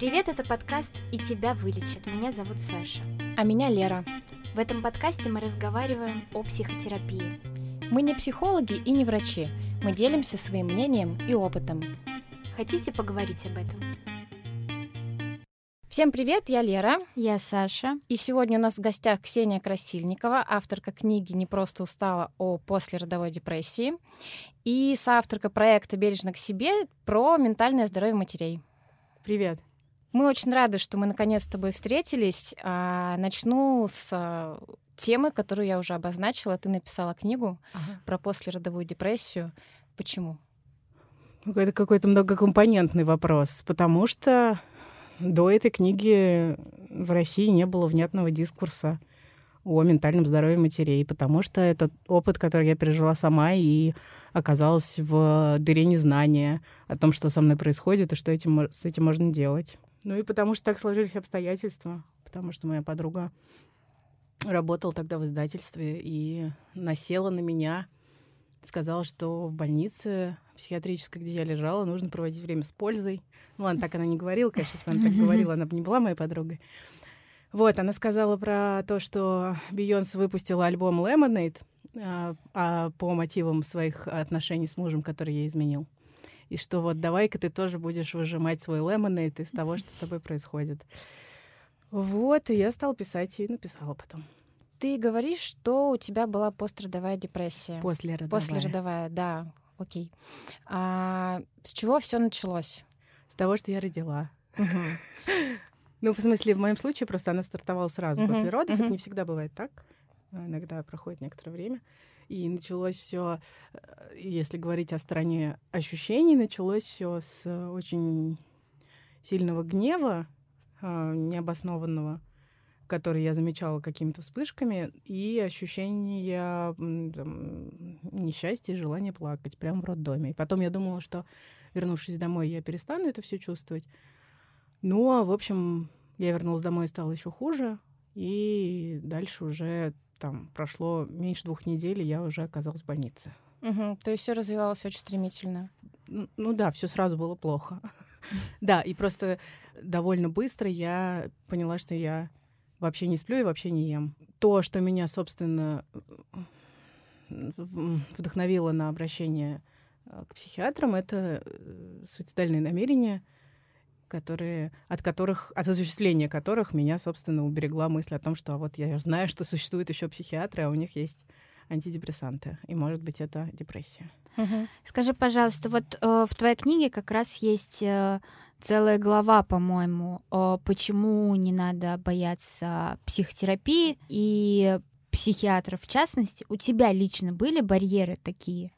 Привет, это подкаст «И тебя вылечат». Меня зовут Саша. А меня Лера. В этом подкасте мы разговариваем о психотерапии. Мы не психологи и не врачи. Мы делимся своим мнением и опытом. Хотите поговорить об этом? Всем привет, я Лера. Я Саша. И сегодня у нас в гостях Ксения Красильникова, авторка книги «Не просто устала» о послеродовой депрессии и соавторка проекта «Бережно к себе» про ментальное здоровье матерей. Привет. Мы очень рады, что мы наконец с тобой встретились. А, начну с а, темы, которую я уже обозначила. Ты написала книгу ага. про послеродовую депрессию. Почему? Ну, это какой-то многокомпонентный вопрос, потому что до этой книги в России не было внятного дискурса о ментальном здоровье матерей, потому что это опыт, который я пережила сама и оказалась в дыре незнания о том, что со мной происходит и что этим, с этим можно делать. Ну и потому что так сложились обстоятельства, потому что моя подруга работала тогда в издательстве и насела на меня, сказала, что в больнице психиатрической, где я лежала, нужно проводить время с пользой. Ну ладно, так она не говорила, конечно, если бы она так говорила, она бы не была моей подругой. Вот, она сказала про то, что Бейонсе выпустила альбом Lemonade а, а, по мотивам своих отношений с мужем, который ей изменил. И что вот давай-ка ты тоже будешь выжимать свой Lemonade из того, что с тобой происходит. Вот, и я стала писать и написала потом. Ты говоришь, что у тебя была пострадовая депрессия. Послеродовая. Послеродовая, да, окей. А с чего все началось? С того, что я родила. Ну, в смысле, в моем случае просто она стартовала сразу после родов. Это не всегда бывает так. Иногда проходит некоторое время. И началось все, э, если говорить о стороне ощущений, началось все с очень сильного гнева, э, необоснованного, который я замечала какими-то вспышками, и ощущение там, несчастья и желания плакать прямо в роддоме. И потом я думала, что, вернувшись домой, я перестану это все чувствовать. Ну, а, в общем, я вернулась домой и стало еще хуже. И дальше уже там прошло меньше двух недель, и я уже оказалась в больнице. Угу. То есть все развивалось очень стремительно. Ну, ну да, все сразу было плохо. Да, и просто довольно быстро я поняла, что я вообще не сплю и вообще не ем. То, что меня, собственно, вдохновило на обращение э, к психиатрам, это э, суицидальные намерения — которые, от которых, от осуществления которых меня, собственно, уберегла мысль о том, что а вот я знаю, что существуют еще психиатры, а у них есть антидепрессанты, и может быть это депрессия. Скажи, пожалуйста, вот э, в твоей книге как раз есть э, целая глава, по-моему, э, почему не надо бояться психотерапии и психиатров в частности. У тебя лично были барьеры такие?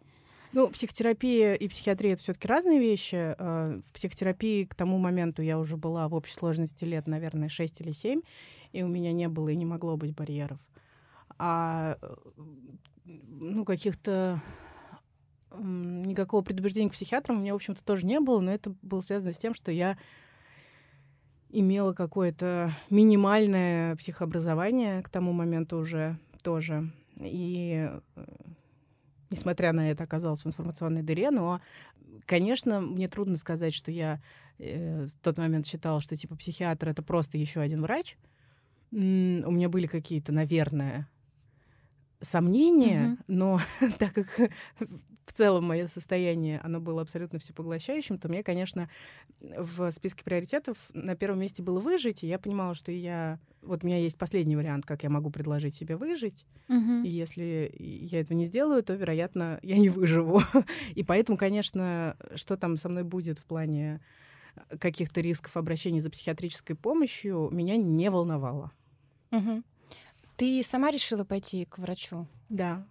Ну, психотерапия и психиатрия — это все таки разные вещи. А, в психотерапии к тому моменту я уже была в общей сложности лет, наверное, 6 или 7, и у меня не было и не могло быть барьеров. А ну, каких-то никакого предубеждения к психиатрам у меня, в общем-то, тоже не было, но это было связано с тем, что я имела какое-то минимальное психообразование к тому моменту уже тоже. И э, несмотря на это, оказалась в информационной дыре. Но, конечно, мне трудно сказать, что я э, в тот момент считала, что типа психиатр это просто еще один врач. М-м, у меня были какие-то, наверное, сомнения, mm-hmm. но так как в целом мое состояние, оно было абсолютно всепоглощающим, то мне, конечно, в списке приоритетов на первом месте было выжить, и я понимала, что я... Вот у меня есть последний вариант, как я могу предложить себе выжить, mm-hmm. и если я этого не сделаю, то, вероятно, я не выживу. и поэтому, конечно, что там со мной будет в плане каких-то рисков обращения за психиатрической помощью, меня не волновало. Угу. Ты сама решила пойти к врачу? Да.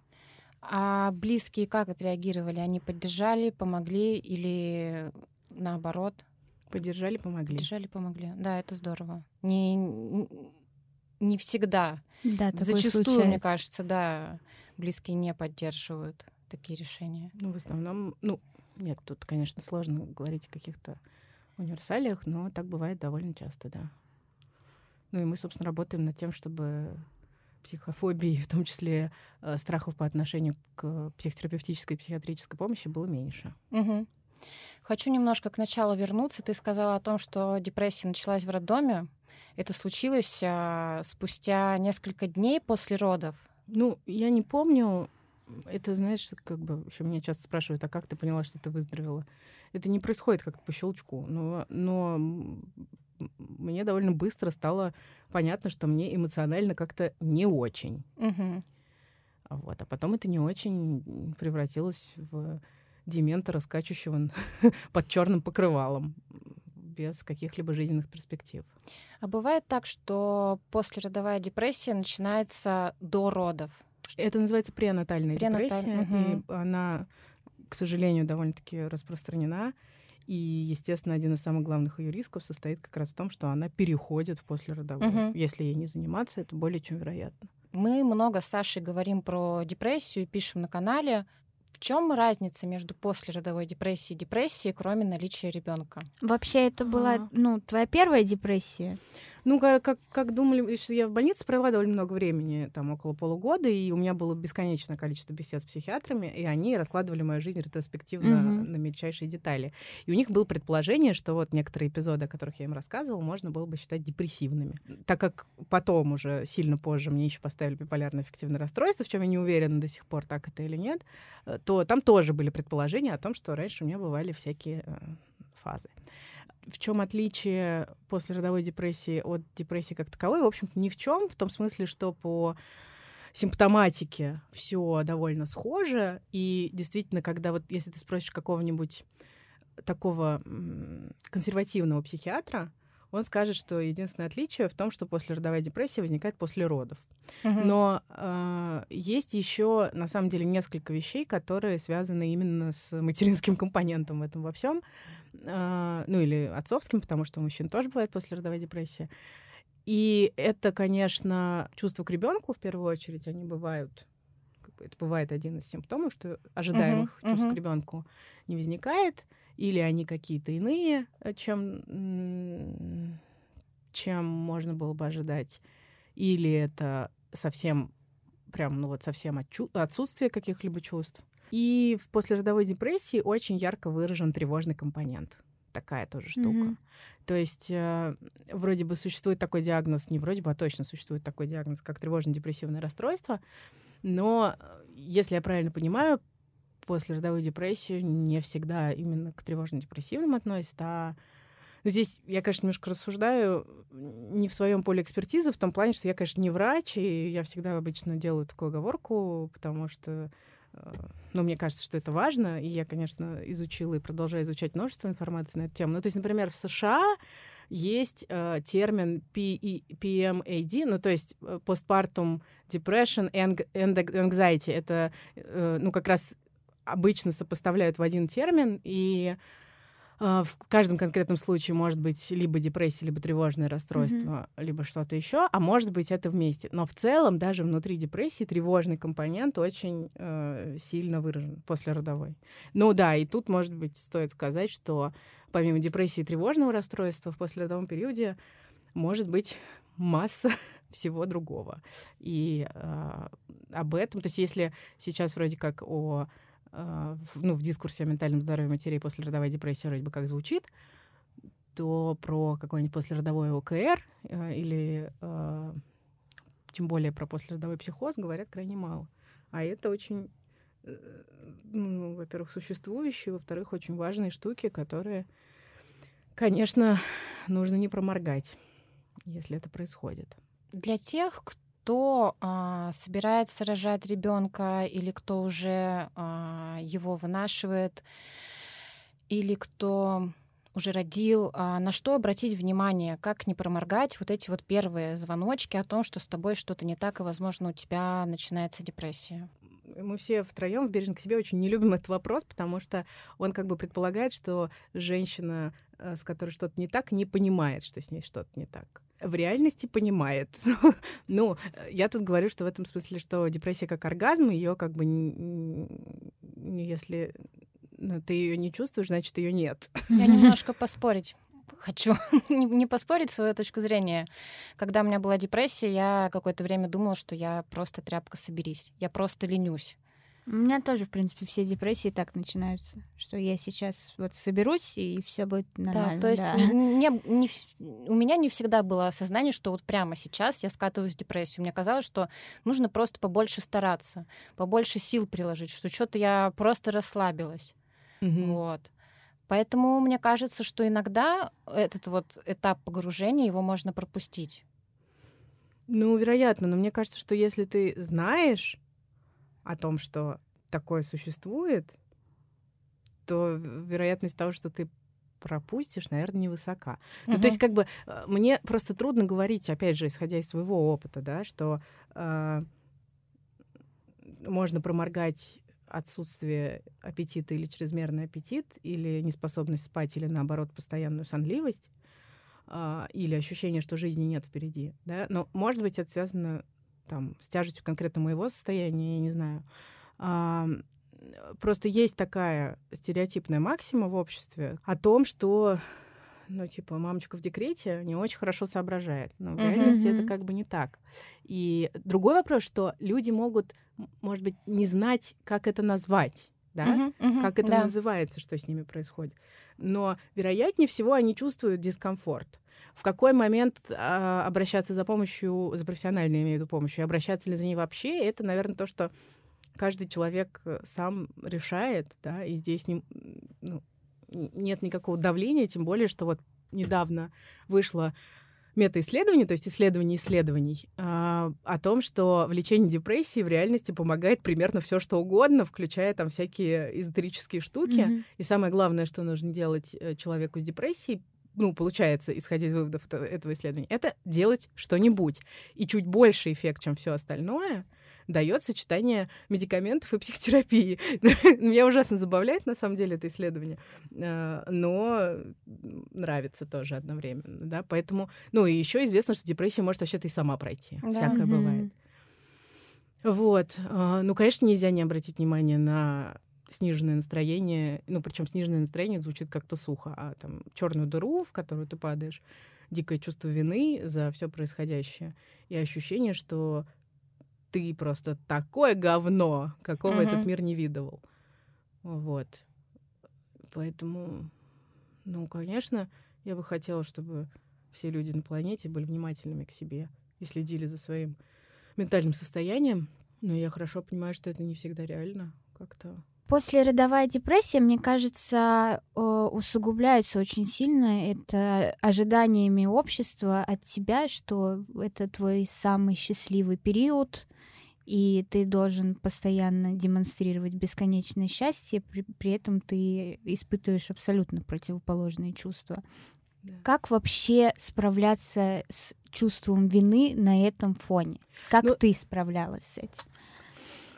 А близкие как отреагировали? Они поддержали, помогли или наоборот? Поддержали, помогли. Поддержали, помогли. Да, это здорово. Не, не всегда. Да, Зачастую, случается. мне кажется, да, близкие не поддерживают такие решения. Ну, в основном, ну, нет, тут, конечно, сложно говорить о каких-то универсалиях, но так бывает довольно часто, да. Ну и мы, собственно, работаем над тем, чтобы психофобии, в том числе э, страхов по отношению к психотерапевтической и психиатрической помощи, было меньше. Угу. Хочу немножко к началу вернуться. Ты сказала о том, что депрессия началась в роддоме. Это случилось а, спустя несколько дней после родов. Ну, я не помню. Это, знаешь, как бы еще меня часто спрашивают, а как ты поняла, что ты выздоровела? Это не происходит как-то по щелчку. Но, но мне довольно быстро стало понятно, что мне эмоционально как-то не очень. Угу. Вот. А потом это не очень превратилось в дементора, скачущего под черным покрывалом без каких-либо жизненных перспектив. А бывает так, что послеродовая депрессия начинается до родов? Это называется пренатальная Пренаталь... депрессия, угу. и она, к сожалению, довольно-таки распространена. И, естественно, один из самых главных ее рисков состоит как раз в том, что она переходит в послеродовую. Угу. Если ей не заниматься, это более чем вероятно. Мы много с Сашей говорим про депрессию, пишем на канале. В чем разница между послеродовой депрессией и депрессией, кроме наличия ребенка? Вообще, это была, а. ну, твоя первая депрессия? Ну, как, как, как думали, я в больнице провела довольно много времени, там около полугода, и у меня было бесконечное количество бесед с психиатрами, и они раскладывали мою жизнь ретроспективно mm-hmm. на мельчайшие детали. И у них было предположение, что вот некоторые эпизоды, о которых я им рассказывала, можно было бы считать депрессивными. Так как потом уже сильно позже мне еще поставили биполярное эффективное расстройство, в чем я не уверена до сих пор, так это или нет, э, то там тоже были предположения о том, что раньше у меня бывали всякие э, фазы в чем отличие после родовой депрессии от депрессии как таковой? В общем-то, ни в чем, в том смысле, что по симптоматике все довольно схоже. И действительно, когда вот если ты спросишь какого-нибудь такого консервативного психиатра, он скажет, что единственное отличие в том, что после родовая депрессия возникает после родов. Угу. Но э, есть еще на самом деле несколько вещей, которые связаны именно с материнским компонентом в этом во всем, э, ну или отцовским, потому что у мужчин тоже бывает после родовой депрессии. И это, конечно, чувство к ребенку в первую очередь, они бывают это бывает один из симптомов, что ожидаемых uh-huh, чувств uh-huh. к ребенку не возникает или они какие-то иные, э, чем, чем можно было бы ожидать, или это совсем прям, ну вот совсем отсутствие каких-либо чувств. И в послеродовой депрессии очень ярко выражен тревожный компонент. Такая тоже штука. Mm-hmm. То есть э, вроде бы существует такой диагноз, не вроде бы, а точно существует такой диагноз, как тревожно-депрессивное расстройство, но, э, если я правильно понимаю, после родовой депрессии не всегда именно к тревожно-депрессивным относят, а ну, здесь я, конечно, немножко рассуждаю не в своем поле экспертизы, в том плане, что я, конечно, не врач, и я всегда обычно делаю такую оговорку, потому что э, ну, мне кажется, что это важно, и я, конечно, изучила и продолжаю изучать множество информации на эту тему. Ну, то есть, например, в США есть э, термин PMAD, ну, то есть postpartum depression and anxiety. Это, э, ну, как раз обычно сопоставляют в один термин, и э, в каждом конкретном случае может быть либо депрессия, либо тревожное расстройство, mm-hmm. либо что-то еще, а может быть это вместе. Но в целом даже внутри депрессии тревожный компонент очень э, сильно выражен после родовой. Ну да, и тут, может быть, стоит сказать, что помимо депрессии и тревожного расстройства в послеродовом периоде может быть масса всего другого. И э, об этом, то есть если сейчас вроде как о а, ну, в дискурсе о ментальном здоровье матерей после родовой депрессии вроде бы как звучит, то про какой-нибудь послеродовой ОКР э, или э, тем более про послеродовой психоз говорят крайне мало. А это очень, э, ну, во-первых, существующие, во-вторых, очень важные штуки, которые, конечно, нужно не проморгать, если это происходит. Для тех, кто кто а, собирается рожать ребенка или кто уже а, его вынашивает, или кто уже родил, а, на что обратить внимание, как не проморгать вот эти вот первые звоночки о том, что с тобой что-то не так, и, возможно, у тебя начинается депрессия? Мы все втроем в бережно к себе очень не любим этот вопрос, потому что он как бы предполагает, что женщина, э, с которой что-то не так, не понимает, что с ней что-то не так в реальности понимает. ну, я тут говорю, что в этом смысле, что депрессия как оргазм, ее как бы, если ну, ты ее не чувствуешь, значит, ее нет. Я немножко поспорить хочу не поспорить свою точку зрения. Когда у меня была депрессия, я какое-то время думала, что я просто тряпка соберись. Я просто ленюсь. У меня тоже, в принципе, все депрессии так начинаются, что я сейчас вот соберусь, и все будет нормально. Да, то есть да. не, не, у меня не всегда было осознание, что вот прямо сейчас я скатываюсь в депрессию. Мне казалось, что нужно просто побольше стараться, побольше сил приложить, что что-то я просто расслабилась. Мгм. Вот. Поэтому мне кажется, что иногда этот вот этап погружения, его можно пропустить. Ну, вероятно, но мне кажется, что если ты знаешь о том, что такое существует, то вероятность того, что ты пропустишь, наверное, невысока. Ну, то есть, как бы, э, мне просто трудно говорить, опять же, исходя из своего опыта, да, что э, можно проморгать отсутствие аппетита или чрезмерный аппетит, или неспособность спать, или, наоборот, постоянную сонливость, а, или ощущение, что жизни нет впереди, да, но, может быть, это связано там с тяжестью конкретно моего состояния, я не знаю. А, просто есть такая стереотипная максима в обществе о том, что ну, типа, мамочка в декрете не очень хорошо соображает. Но в Мгм. реальности это как бы не так. И другой вопрос, что люди могут, может быть, не знать, как это назвать, да? Мгм, мгм, как это да. называется, что с ними происходит. Но, вероятнее всего, они чувствуют дискомфорт. В какой момент а, обращаться за помощью, за профессиональной, я имею в виду помощью, и обращаться ли за ней вообще, это, наверное, то, что каждый человек э, сам решает, да, и здесь не, ну, нет никакого давления, тем более, что вот недавно вышло метаисследование, то есть исследование исследований, а, о том, что в лечении депрессии в реальности помогает примерно все, что угодно, включая там всякие эзотерические штуки. Мгм. И самое главное, что нужно делать э, человеку с депрессией, ну, получается, исходя из выводов это- этого исследования, это делать что-нибудь. И чуть больше эффект, чем все остальное, дает сочетание медикаментов и психотерапии. Меня ужасно забавляет, на самом деле, это исследование, э, но нравится тоже одновременно, да, поэтому, ну, и еще известно, что депрессия может вообще-то и сама пройти, Да. всякое Мгм. бывает. Вот, а, ну, конечно, нельзя не обратить внимание на сниженное настроение, ну, причем сниженное настроение звучит как-то сухо, а там черную дыру, в которую ты падаешь, дикое чувство вины за все происходящее и ощущение, что ты просто такое говно, какого Мгм. этот мир не видывал. Вот. Поэтому, ну, конечно, я бы хотела, чтобы все люди на планете были внимательными к себе и следили за своим ментальным состоянием. Но я хорошо понимаю, что это не всегда реально как-то. Послеродовая депрессия, мне кажется, э, усугубляется очень сильно. Это ожиданиями общества от тебя, что это твой самый счастливый период, и ты должен постоянно демонстрировать бесконечное счастье, при, при этом ты испытываешь абсолютно противоположные чувства. Да. Как вообще справляться с чувством вины на этом фоне? Как Ну, ты справлялась с этим?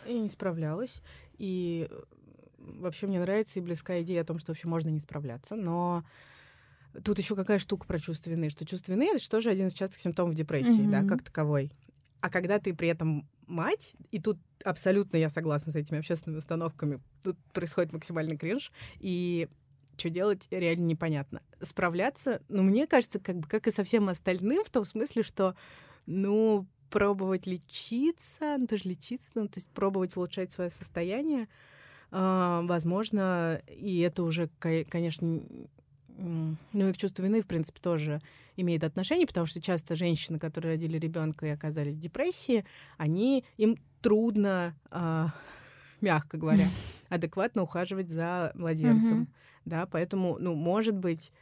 Я не справлялась. И вообще мне нравится и близка идея о том, что вообще можно не справляться. Но тут еще какая штука про чувство вины, что чувство вины — это же тоже один из частых симптомов депрессии, да, Мгм. как таковой. А когда ты при этом мать, и тут абсолютно я согласна с этими общественными установками, тут происходит максимальный кринж, и что делать реально непонятно. Справляться, ну, мне кажется, как бы как и со всем остальным, в том смысле, что, ну, пробовать лечиться, ну, тоже лечиться, ну, то есть пробовать улучшать свое состояние, возможно, и это уже, ко- конечно, ну и к чувству вины, в принципе, тоже имеет отношение, потому что часто женщины, которые родили ребенка и оказались в депрессии, они им трудно, а, мягко говоря, адекватно ухаживать за младенцем, да, поэтому, ну, может быть,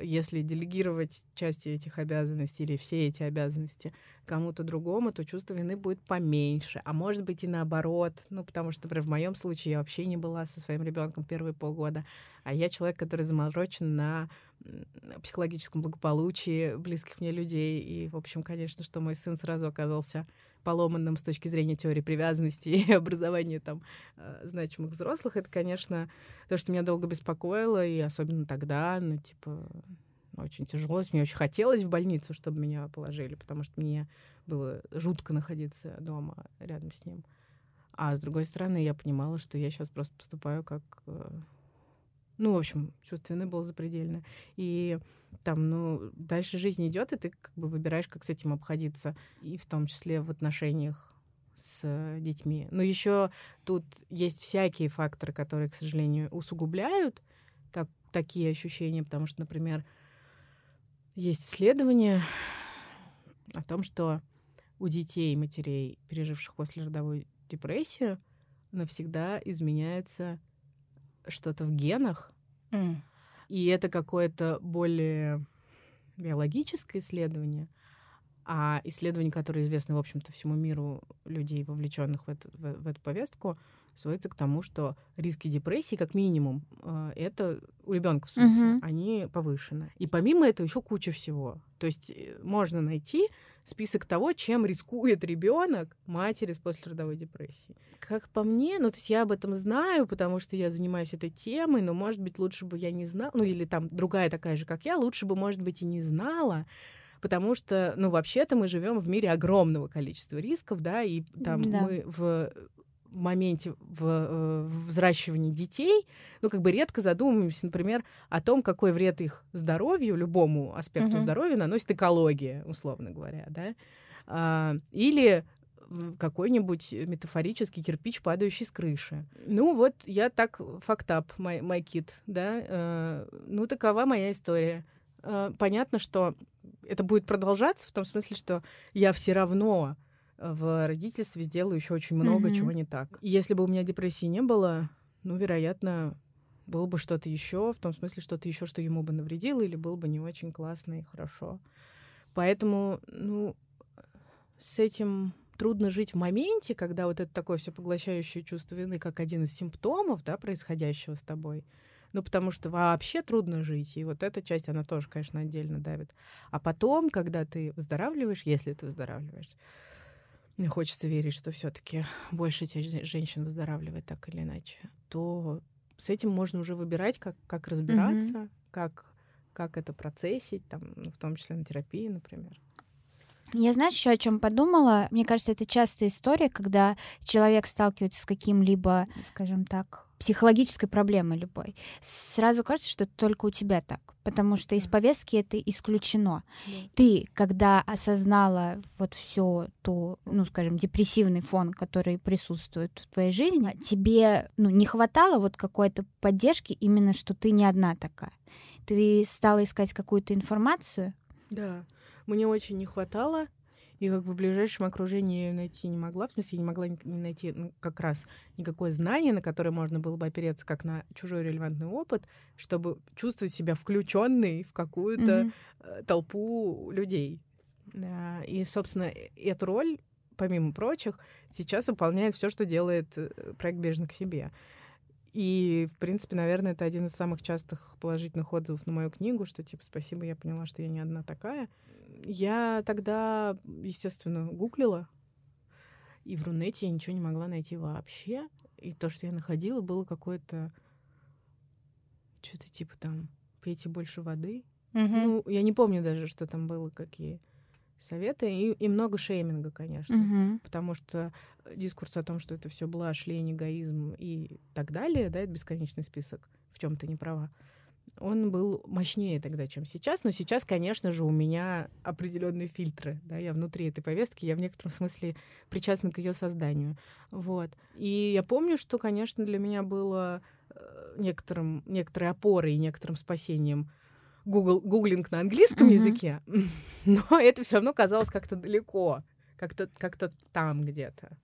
если делегировать части этих обязанностей или все эти обязанности кому-то другому, то чувство вины будет поменьше. А может быть и наоборот. Ну, потому что, например, в моем случае я вообще не была со своим ребенком первые полгода. А я человек, который заморочен на психологическом благополучии близких мне людей. И, в общем, конечно, что мой сын сразу оказался поломанным с точки зрения теории привязанности и образования там э, значимых взрослых, это, конечно, то, что меня долго беспокоило, и особенно тогда, ну, типа, очень тяжело. Мне очень хотелось в больницу, чтобы меня положили, потому что мне было жутко находиться дома рядом с ним. А с другой стороны, я понимала, что я сейчас просто поступаю как... э, Ну, в общем, чувство вины было запредельное. И там, ну, дальше жизнь идет, и ты как бы выбираешь, как с этим обходиться. И в том числе в отношениях с детьми. Но еще тут есть всякие факторы, которые, к сожалению, усугубляют так, такие ощущения, потому что, например, есть исследования о том, что у детей и матерей, переживших послеродовую депрессию, навсегда изменяется что-то в генах. Mm. И это какое-то более биологическое исследование, а исследования, которые известны, в общем-то, всему миру людей, вовлеченных в, это, в, в эту повестку, сводится к тому, что риски депрессии, как минимум, э, это у ребенка в смысле, uh-huh. они повышены. И помимо этого еще куча всего. То есть э, можно найти список того, чем рискует ребенок матери с послеродовой депрессией. Как по мне, ну, то есть я об этом знаю, потому что я занимаюсь этой темой, но, может быть, лучше бы я не знала, ну, или там другая такая же, как я, лучше бы, может быть, и не знала, потому что, ну, вообще-то мы живем в мире огромного количества рисков, да, и там да. мы в моменте в, э, в взращивании детей, ну, как бы редко задумываемся, например, о том, какой вред их здоровью, любому аспекту uh-huh. здоровья наносит экология, условно говоря, да, а, или какой-нибудь метафорический кирпич, падающий с крыши. Ну, вот я так фактап, my kid, да, э, ну, такова моя история. Э, понятно, что это будет продолжаться в том смысле, что я все равно в родительстве сделаю еще очень много mm-hmm. чего не так. Если бы у меня депрессии не было, ну, вероятно, было бы что-то еще, в том смысле, что-то еще, что ему бы навредило, или было бы не очень классно и хорошо. Поэтому, ну, с этим трудно жить в моменте, когда вот это такое все поглощающее чувство вины, как один из симптомов, да, происходящего с тобой. Ну, потому что вообще трудно жить. И вот эта часть, она тоже, конечно, отдельно давит. А потом, когда ты выздоравливаешь, если ты выздоравливаешь, хочется верить, что все-таки больше часть женщин выздоравливает так или иначе, то с этим можно уже выбирать, как, как разбираться, mm-hmm. как, как это процессить, там, ну, в том числе на терапии, например. Я, знаешь, еще о чем подумала? Мне кажется, это частая история, когда человек сталкивается с каким-либо, скажем так, психологической проблемой любой. Сразу кажется, что это только у тебя так, потому что из повестки это исключено. Yeah. Ты, когда осознала вот все то, ну, скажем, депрессивный фон, который присутствует в твоей жизни, тебе, ну, не хватало вот какой-то поддержки именно, что ты не одна такая. Ты стала искать какую-то информацию? Да мне очень не хватало, и как бы в ближайшем окружении найти не могла. В смысле, я не могла найти ну, как раз никакое знание, на которое можно было бы опереться как на чужой релевантный опыт, чтобы чувствовать себя включенной в какую-то mm-hmm. толпу людей. И, собственно, эту роль, помимо прочих, сейчас выполняет все, что делает э, проект «Бежно к себе». И, в принципе, наверное, это один из самых частых положительных отзывов на мою книгу, что, типа, спасибо, я поняла, что я не одна такая. Я тогда, естественно, гуглила, и в Рунете я ничего не могла найти вообще. И то, что я находила, было какое-то что-то типа там пейте больше воды. Угу. Ну, я не помню даже, что там было, какие советы. И, и много шейминга, конечно. Угу. Потому что дискурс о том, что это все блажь, лень, эгоизм и так далее, да, это бесконечный список, в чем ты не права он был мощнее тогда, чем сейчас. Но сейчас, конечно же, у меня определенные фильтры. Да, я внутри этой повестки, я в некотором смысле причастна к ее созданию. Вот. И я помню, что, конечно, для меня было э, некоторым, некоторой опорой и некоторым спасением Google, гуглинг на английском mm-hmm. языке, но это все равно казалось как-то далеко, как-то как там где-то.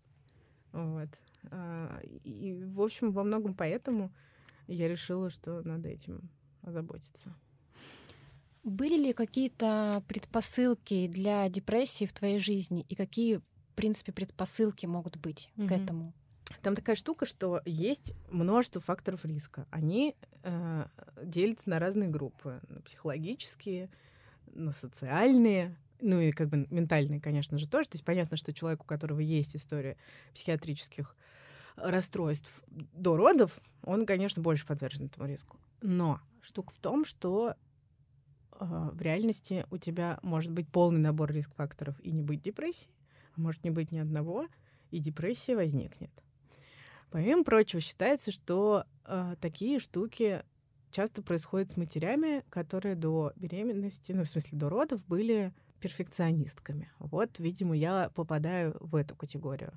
Вот. А, и, в общем, во многом поэтому я решила, что надо этим озаботиться. Были ли какие-то предпосылки для депрессии в твоей жизни и какие, в принципе, предпосылки могут быть mm-hmm. к этому? Там такая штука, что есть множество факторов риска. Они э, делятся на разные группы: на психологические, на социальные, ну и как бы ментальные, конечно же, тоже. То есть понятно, что человек, у которого есть история психиатрических расстройств до родов, он, конечно, больше подвержен этому риску. Но штука в том, что э, в реальности у тебя может быть полный набор риск-факторов и не быть депрессии, а может не быть ни одного, и депрессия возникнет. Помимо прочего, считается, что э, такие штуки часто происходят с матерями, которые до беременности, ну, в смысле, до родов были перфекционистками. Вот, видимо, я попадаю в эту категорию,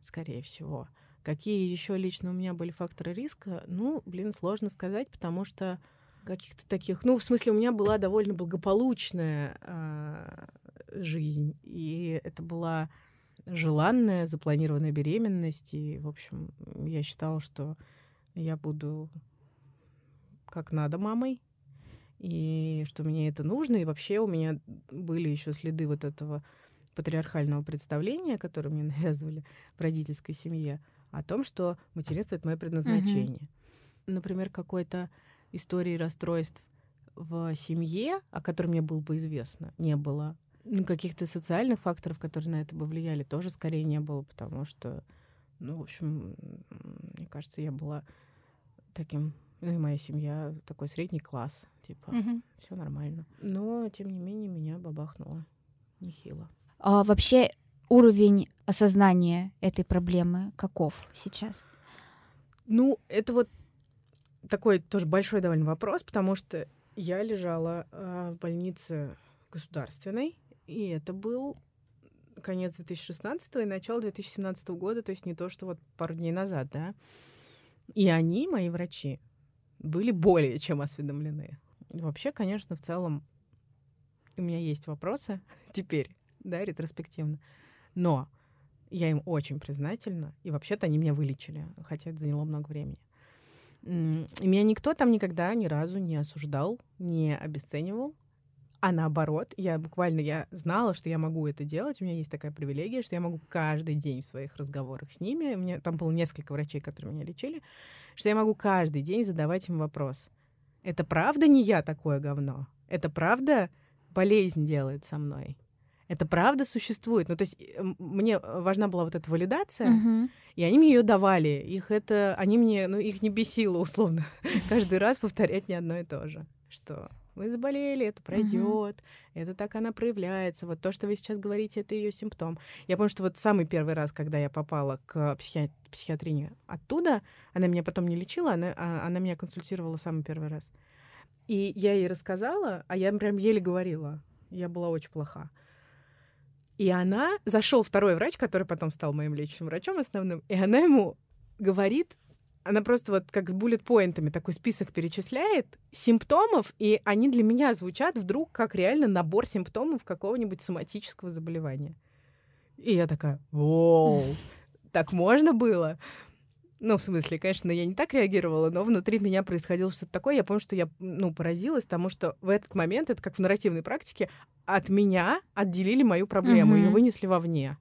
скорее всего. Какие еще лично у меня были факторы риска? Ну, блин, сложно сказать, потому что каких-то таких... Ну, в смысле, у меня была довольно благополучная э, жизнь, и это была желанная, запланированная беременность, и, в общем, я считала, что я буду как надо мамой, и что мне это нужно, и вообще у меня были еще следы вот этого патриархального представления, которое мне навязывали в родительской семье, о том, что материнство — это мое предназначение. Mm-hmm. Например, какой-то истории расстройств в семье, о которой мне было бы известно, не было. Ну, каких-то социальных факторов, которые на это бы влияли, тоже скорее не было, потому что, ну, в общем, мне кажется, я была таким, ну и моя семья такой средний класс, типа, угу. все нормально. Но, тем не менее, меня бабахнуло нехило. А вообще уровень осознания этой проблемы каков сейчас? Ну, это вот такой тоже большой довольно вопрос, потому что я лежала э, в больнице государственной, и это был конец 2016 и начало 2017 года, то есть не то, что вот пару дней назад, да. И они, мои врачи, были более чем осведомлены. Вообще, конечно, в целом у меня есть вопросы теперь, да, ретроспективно. Но я им очень признательна, и вообще-то они меня вылечили, хотя это заняло много времени. И меня никто там никогда ни разу не осуждал, не обесценивал. А наоборот, я буквально я знала, что я могу это делать. У меня есть такая привилегия, что я могу каждый день в своих разговорах с ними, у меня там было несколько врачей, которые меня лечили, что я могу каждый день задавать им вопрос. Это правда не я такое говно? Это правда болезнь делает со мной? Это правда существует. Ну, то есть э, мне важна была вот эта валидация, uh-huh. и они мне ее давали. Их это, они мне, ну, их не бесило, условно, каждый раз повторять не одно и то же. Что вы заболели, это пройдет, uh-huh. это так она проявляется. Вот то, что вы сейчас говорите, это ее симптом. Я помню, что вот самый первый раз, когда я попала к психи... психиатрине оттуда, она меня потом не лечила, она, а, она меня консультировала самый первый раз. И я ей рассказала, а я прям еле говорила. Я была очень плоха. И она, зашел второй врач, который потом стал моим лечащим врачом основным, и она ему говорит, она просто вот как с буллет-поинтами такой список перечисляет симптомов, и они для меня звучат вдруг как реально набор симптомов какого-нибудь соматического заболевания. И я такая, вау, так можно было? Ну, в смысле, конечно, я не так реагировала, но внутри меня происходило что-то такое. Я помню, что я, ну, поразилась тому, что в этот момент, это как в нарративной практике, от меня отделили мою проблему, mm-hmm. ее вынесли вовне.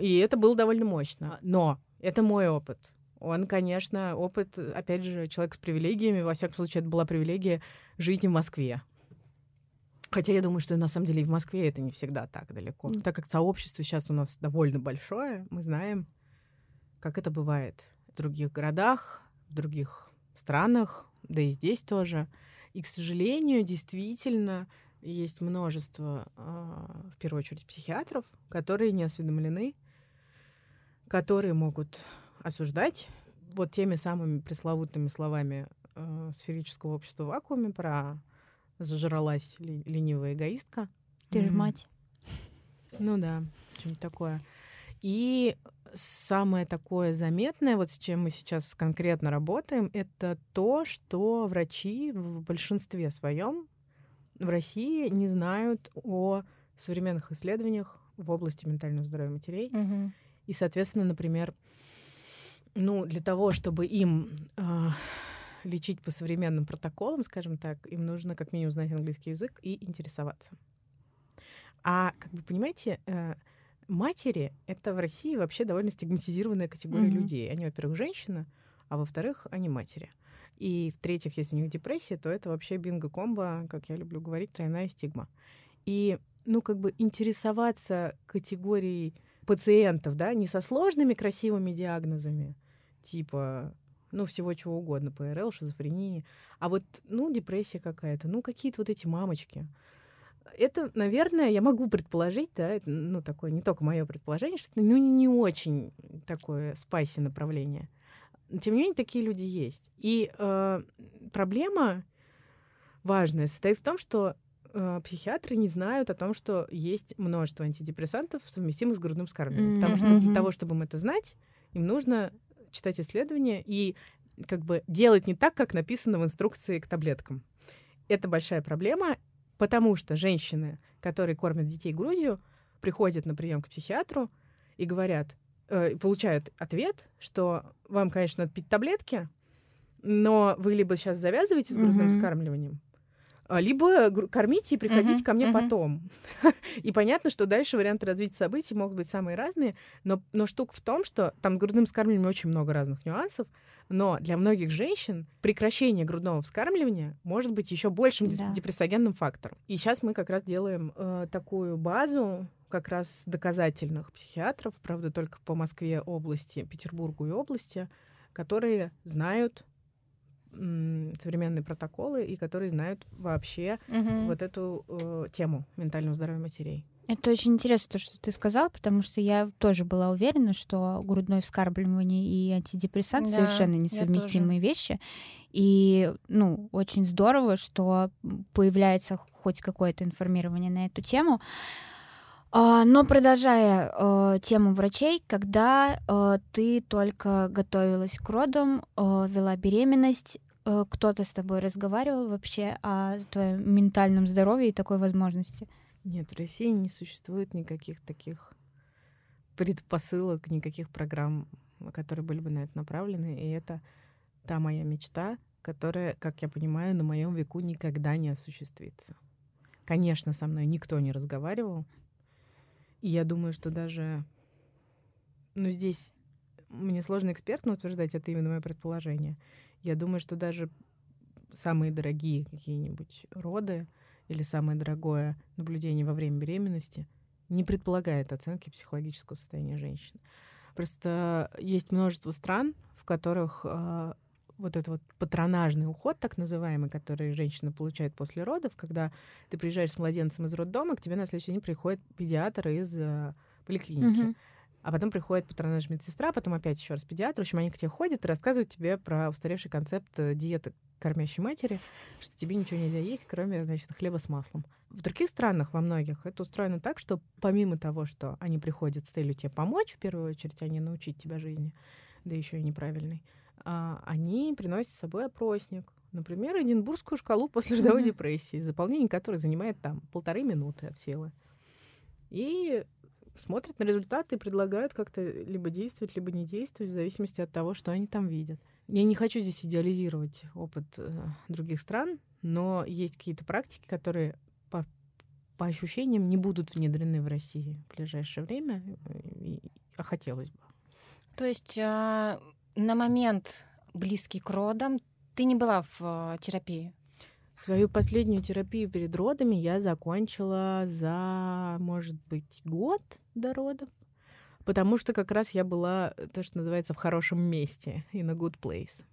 И это было довольно мощно. Но это мой опыт. Он, конечно, опыт, опять же, человек с привилегиями. Во всяком случае, это была привилегия жить в Москве. Хотя я думаю, что на самом деле и в Москве это не всегда так далеко. Mm. Так как сообщество сейчас у нас довольно большое, мы знаем, как это бывает в других городах, в других странах, да и здесь тоже. И, к сожалению, действительно есть множество, а, в первую очередь, психиатров, которые не осведомлены, которые могут осуждать вот теми самыми пресловутыми словами э, сферического общества в вакууме про зажралась ли, ленивая эгоистка. Ты же мать. Ну да, что-нибудь такое. И самое такое заметное, вот с чем мы сейчас конкретно работаем, это то, что врачи в большинстве своем в России не знают о современных исследованиях в области ментального здоровья матерей. Угу. И, соответственно, например, ну, для того, чтобы им э, лечить по современным протоколам, скажем так, им нужно как минимум знать английский язык и интересоваться. А, как вы понимаете, э, матери — это в России вообще довольно стигматизированная категория mm-hmm. людей. Они, во-первых, женщины, а во-вторых, они матери. И в-третьих, если у них депрессия, то это вообще бинго-комбо, как я люблю говорить, тройная стигма. И, ну, как бы интересоваться категорией пациентов, да, не со сложными красивыми диагнозами, типа, ну, всего чего угодно, ПРЛ, шизофрения, а вот, ну, депрессия какая-то, ну, какие-то вот эти мамочки — это, наверное, я могу предположить, да, это, ну, такое не только мое предположение, что это ну, не очень такое спайси направление. Тем не менее, такие люди есть. И э, проблема важная состоит в том, что э, психиатры не знают о том, что есть множество антидепрессантов, совместимых с грудным вскармливанием. Mm-hmm. Потому что для того, чтобы им это знать, им нужно читать исследования и как бы делать не так, как написано в инструкции к таблеткам. Это большая проблема, потому что женщины, которые кормят детей грудью, приходят на прием к психиатру и говорят, э, получают ответ, что вам, конечно, надо пить таблетки, но вы либо сейчас завязываете с грудным mm-hmm. вскармливанием, либо кормите и приходите uh-huh, ко мне uh-huh. потом. и понятно, что дальше варианты развития событий могут быть самые разные, но, но штука в том, что там грудным вскармливанием очень много разных нюансов, но для многих женщин прекращение грудного вскармливания может быть еще большим да. депрессогенным фактором. И сейчас мы как раз делаем э, такую базу как раз доказательных психиатров, правда, только по Москве области, Петербургу и области, которые знают современные протоколы и которые знают вообще угу. вот эту э, тему ментального здоровья матерей. Это очень интересно, то, что ты сказал, потому что я тоже была уверена, что грудное вскармливание и антидепрессанты да, совершенно несовместимые вещи. И, ну, очень здорово, что появляется хоть какое-то информирование на эту тему. А, но продолжая э, тему врачей, когда э, ты только готовилась к родам, э, вела беременность, э, кто-то с тобой разговаривал вообще о твоем ментальном здоровье и такой возможности? Нет, в России не существует никаких таких предпосылок, никаких программ, которые были бы на это направлены. И это та моя мечта, которая, как я понимаю, на моем веку никогда не осуществится. Конечно, со мной никто не разговаривал, и я думаю, что даже... Ну, здесь мне сложно экспертно утверждать, это именно мое предположение. Я думаю, что даже самые дорогие какие-нибудь роды или самое дорогое наблюдение во время беременности не предполагает оценки психологического состояния женщины. Просто есть множество стран, в которых э, вот этот вот патронажный уход, так называемый, который женщина получает после родов, когда ты приезжаешь с младенцем из роддома, к тебе на следующий день приходит педиатр из э, поликлиники. Mm-hmm. А потом приходит патронаж медсестра, потом опять еще раз педиатр. В общем, они к тебе ходят и рассказывают тебе про устаревший концепт э, диеты кормящей матери, что тебе ничего нельзя есть, кроме, значит, хлеба с маслом. В других странах, во многих, это устроено так, что помимо того, что они приходят с целью тебе помочь, в первую очередь, а не научить тебя жизни, да еще и неправильной, а, они приносят с собой опросник. Например, Эдинбургскую шкалу после родовой депрессии, заполнение которой занимает там полторы минуты от силы. И смотрят на результаты и предлагают как-то либо действовать, либо не действовать, в зависимости от того, что они там видят. Я не хочу здесь идеализировать опыт э, других стран, но есть какие-то практики, которые по, по ощущениям не будут внедрены в России в ближайшее время, и, а хотелось бы. То есть э, на момент близкий к родам ты не была в э, терапии? Свою последнюю терапию перед родами я закончила за, может быть, год до родов. Потому что как раз я была, то, что называется, в хорошем месте, in a good place.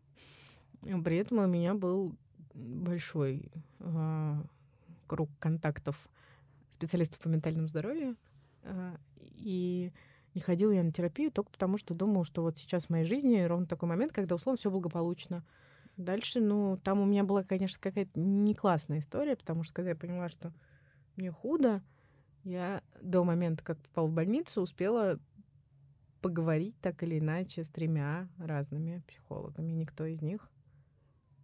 При этом у меня был большой э, круг контактов специалистов по ментальному здоровью. Э, и не ходила я на терапию только потому, что думала, что вот сейчас в моей жизни ровно такой момент, когда, условно, все благополучно. Дальше, ну, там у меня была, конечно, какая-то не классная история, потому что когда я поняла, что мне худо, я до момента, как попала в больницу, успела поговорить так или иначе с тремя разными психологами. Никто из них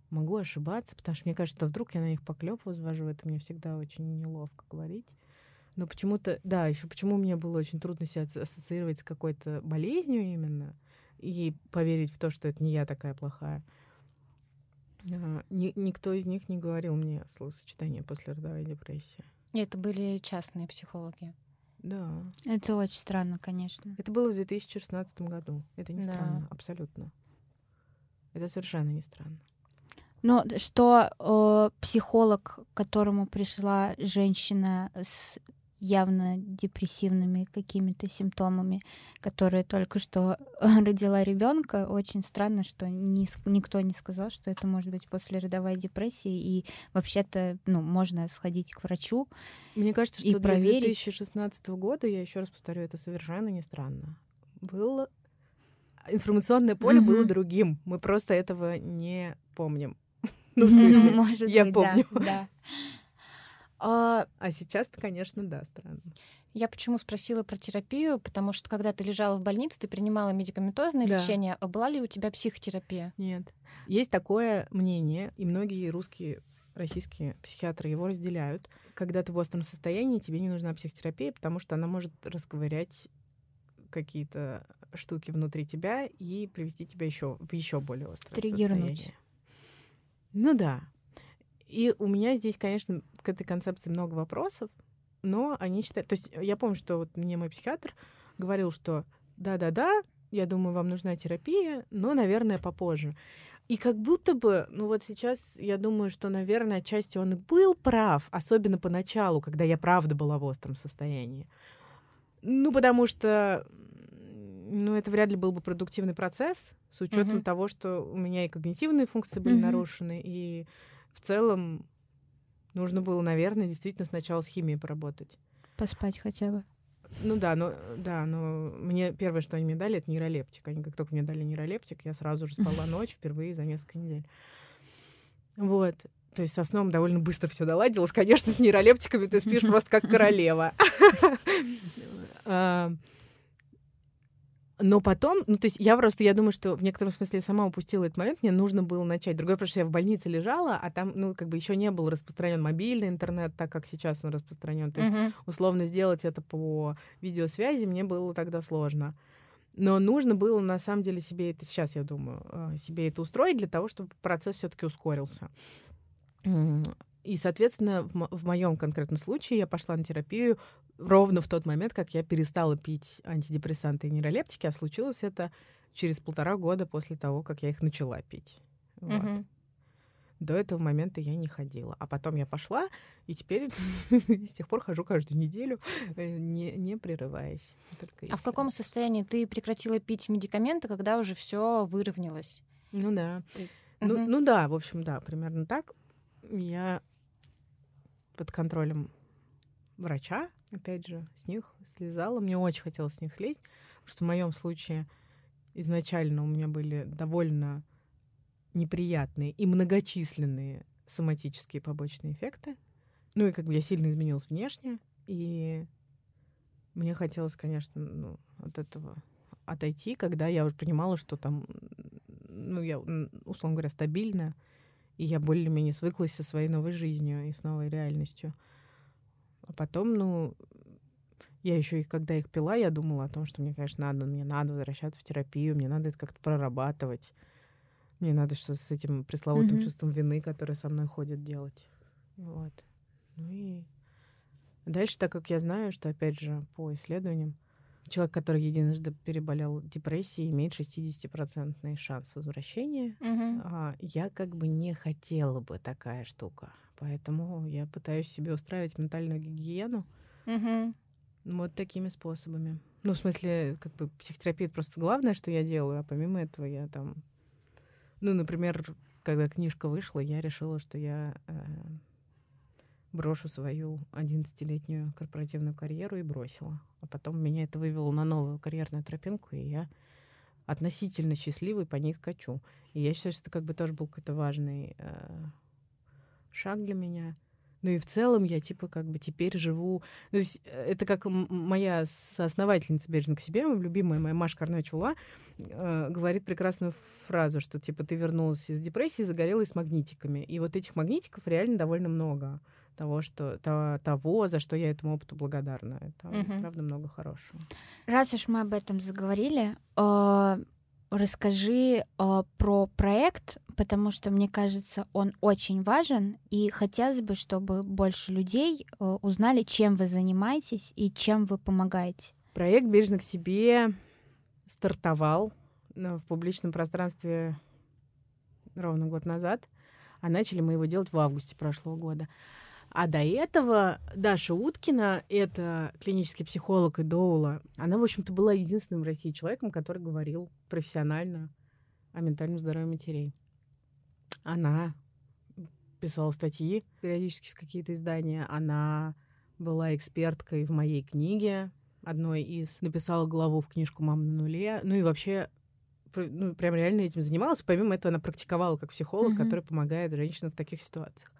могу ошибаться, потому что мне кажется, что вдруг я на них поклеп возвожу, это мне всегда очень неловко говорить. Но почему-то, да, еще почему мне было очень трудно себя ассоциировать с какой-то болезнью именно и поверить в то, что это не я такая плохая. А, ни, никто из них не говорил мне словосочетание после родовой депрессии. И это были частные психологи. Да. Это очень странно, конечно. Это было в 2016 году. Это не да. странно, абсолютно. Это совершенно не странно. Но что э, психолог, к которому пришла женщина с явно депрессивными какими-то симптомами, которая только что родила ребенка. Очень странно, что ни, никто не сказал, что это может быть после родовой депрессии, и вообще-то, ну, можно сходить к врачу. Мне кажется, что для 2016 года, я еще раз повторю, это совершенно не странно. Было информационное поле mm-hmm. было другим. Мы просто этого не помним. Ну, в смысле, я помню. Да. А, А сейчас-то, конечно, да, странно. Я почему спросила про терапию, потому что когда ты лежала в больнице, ты принимала медикаментозное Да. лечение, а была ли у тебя психотерапия? Нет. Есть такое мнение, и многие русские, российские психиатры его разделяют. Когда ты в остром состоянии, тебе не нужна психотерапия, потому что она может расковырять какие-то штуки внутри тебя и привести тебя еще в еще более острое Триггернуть. состояние. Ну да. И у меня здесь, конечно, к этой концепции много вопросов, но они считают... То есть я помню, что вот мне мой психиатр говорил, что да-да-да, я думаю, вам нужна терапия, но, наверное, попозже. И как будто бы, ну вот сейчас я думаю, что, наверное, отчасти он и был прав, особенно поначалу, когда я правда была в остром состоянии. Ну, потому что, ну, это вряд ли был бы продуктивный процесс, с учетом Мгм. того, что у меня и когнитивные функции были Мгм. нарушены, и в целом нужно было, наверное, действительно сначала с химией поработать. поспать хотя бы. Ну да, но да, но мне первое, что они мне дали, это нейролептик. Они как только мне дали нейролептик, я сразу же спала ночь впервые за несколько недель. Вот. То есть со сном довольно быстро все доладилось. Конечно, с нейролептиками ты спишь просто как королева. Но потом, ну, то есть я просто, я думаю, что в некотором смысле я сама упустила этот момент, мне нужно было начать. Другое, потому что я в больнице лежала, а там, ну, как бы еще не был распространен мобильный интернет, так как сейчас он распространен. То есть Мгм. условно сделать это по видеосвязи мне было тогда сложно. Но нужно было, на самом деле, себе это, сейчас я думаю, э, себе это устроить для того, чтобы процесс все-таки ускорился. М, И, соответственно, в, моем конкретном случае я пошла на терапию ровно в тот момент, как я перестала пить антидепрессанты и нейролептики, а случилось это через полтора года после того, как я их начала пить. Вот. Мгм. До этого момента я не ходила. А потом я пошла, и теперь с тех пор хожу каждую неделю, э, не, не прерываясь. А в каком состоянии ты прекратила пить медикаменты, когда уже все выровнялось? Ну да. Ну, ну да, в общем, да, примерно так. Я под контролем врача, опять же, с них слезала. Мне очень хотелось с них слезть, потому что в моем случае изначально у меня были довольно неприятные и многочисленные соматические побочные эффекты. Ну и как бы я сильно изменилась внешне, и мне хотелось, конечно, ну, от этого отойти, когда я уже понимала, что там, ну, я, условно говоря, стабильна, и я более-менее свыклась со своей новой жизнью и с новой реальностью. А потом, ну, я еще и когда их пила, я думала о том, что мне, конечно, надо, мне надо возвращаться в терапию, мне надо это как-то прорабатывать. Мне надо что с этим пресловутым Мгм. чувством вины, которое со мной ходит, делать. Вот. Ну и дальше, так как я знаю, что, опять же, по исследованиям, человек, который единожды переболел депрессией, имеет 60% шанс возвращения. Мгм. А, я как бы не хотела бы такая штука. Поэтому я пытаюсь себе устраивать ментальную гигиену Мгм. вот такими способами. Ну, в смысле, как бы психотерапия это просто главное, что я делаю, а помимо этого я там... Ну, например, когда книжка вышла, я решила, что я э, брошу свою 11-летнюю корпоративную карьеру и бросила. А потом меня это вывело на новую карьерную тропинку, и я относительно счастливый по ней скачу. И я считаю, что это как бы тоже был какой-то важный э, шаг для меня. Ну и в целом я типа как бы теперь живу... То есть э, это как моя соосновательница «Бережно к себе», любимая моя Маша Карнович-Ула, э, говорит прекрасную фразу, что типа ты вернулась из депрессии, загорелась с магнитиками. И вот этих магнитиков реально довольно много того, что, то- того, за что я этому опыту благодарна. Это, Мгм. правда, много хорошего. Раз уж мы об этом заговорили, э, расскажи э, про проект, потому что мне кажется, он очень важен, и хотелось бы, чтобы больше людей э, узнали, чем вы занимаетесь и чем вы помогаете. Проект «Бережно к себе» стартовал э, в публичном пространстве ровно год назад, а начали мы его делать в августе прошлого года. А до этого Даша Уткина, это клинический психолог и доула, она, в общем-то, была единственным в России человеком, который говорил профессионально о ментальном здоровье матерей. Она писала статьи периодически в какие-то издания, она была эксперткой в моей книге, одной из, написала главу в книжку «Мама на нуле», ну и вообще ну, прям реально этим занималась. Помимо этого, она практиковала как психолог, Мгм. который помогает женщинам в таких ситуациях.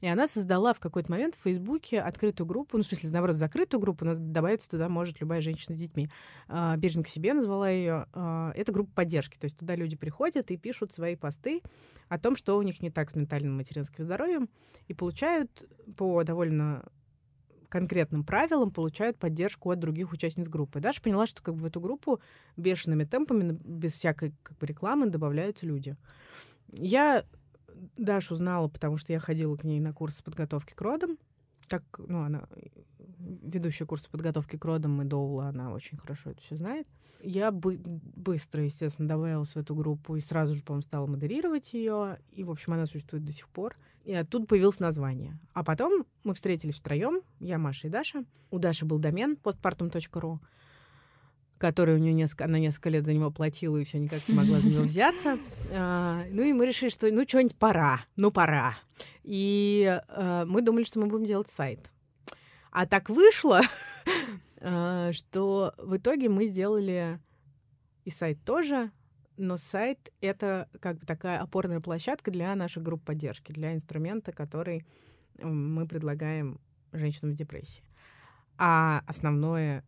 И она создала в какой-то момент в Фейсбуке открытую группу, ну, в смысле, наоборот, закрытую группу, но добавиться туда может любая женщина с детьми. А, Беженка себе назвала ее. А, это группа поддержки. То есть туда люди приходят и пишут свои посты о том, что у них не так с ментальным материнским здоровьем, и получают по довольно конкретным правилам получают поддержку от других участниц группы. Даша поняла, что как бы в эту группу бешеными темпами, без всякой как бы, рекламы добавляются люди. Я Дашу знала, потому что я ходила к ней на курсы подготовки к родам. Как, ну, она ведущая курсы подготовки к родам и Доула, она очень хорошо это все знает. Я бы быстро, естественно, добавилась в эту группу и сразу же, по-моему, стала модерировать ее. И, в общем, она существует до сих пор. И оттуда появилось название. А потом мы встретились втроем, я, Маша и Даша. У Даши был домен postpartum.ru, который у нее несколько, она несколько лет за него платила и все никак не могла за него взяться. А, ну и мы решили, что ну что-нибудь пора, ну пора. И а, мы думали, что мы будем делать сайт. А так вышло, а, что в итоге мы сделали и сайт тоже, но сайт — это как бы такая опорная площадка для наших групп поддержки, для инструмента, который мы предлагаем женщинам в депрессии. А основное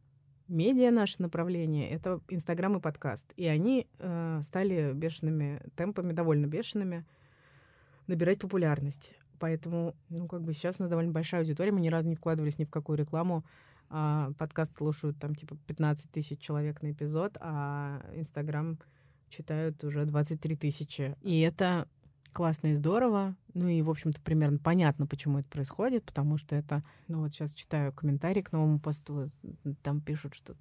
медиа наше направление — это Инстаграм и подкаст. И они э, стали бешеными темпами, довольно бешеными, набирать популярность. Поэтому, ну, как бы сейчас у нас довольно большая аудитория, мы ни разу не вкладывались ни в какую рекламу. А, подкаст слушают там типа 15 тысяч человек на эпизод, а Инстаграм читают уже 23 тысячи. И это классно и здорово. Ну и, в общем-то, примерно понятно, почему это происходит, потому что это... Ну вот сейчас читаю комментарии к новому посту, там пишут, что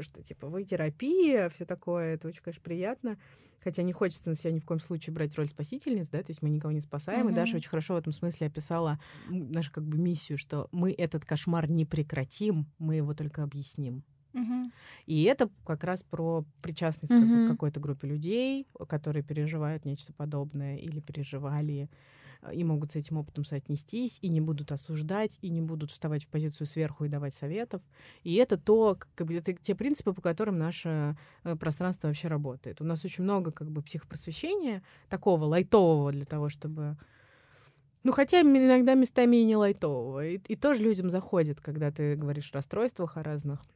что типа вы терапия, все такое, это очень, конечно, приятно. Хотя не хочется на себя ни в коем случае брать роль спасительниц, да, то есть мы никого не спасаем. Mm-hmm. И Даша очень хорошо в этом смысле описала нашу как бы миссию, что мы этот кошмар не прекратим, мы его только объясним. Угу. И это как раз про причастность угу. к какой-то группе людей, которые переживают нечто подобное или переживали э, и могут с этим опытом соотнестись, и не будут осуждать, и не будут вставать в позицию сверху и давать советов. И это то, как бы, это те принципы, по которым наше э, пространство вообще работает. У нас очень много как бы психопросвещения, такого лайтового для того, чтобы ну, хотя иногда местами и не лайтового. И, и тоже людям заходит, когда ты говоришь о расстройствах о разных.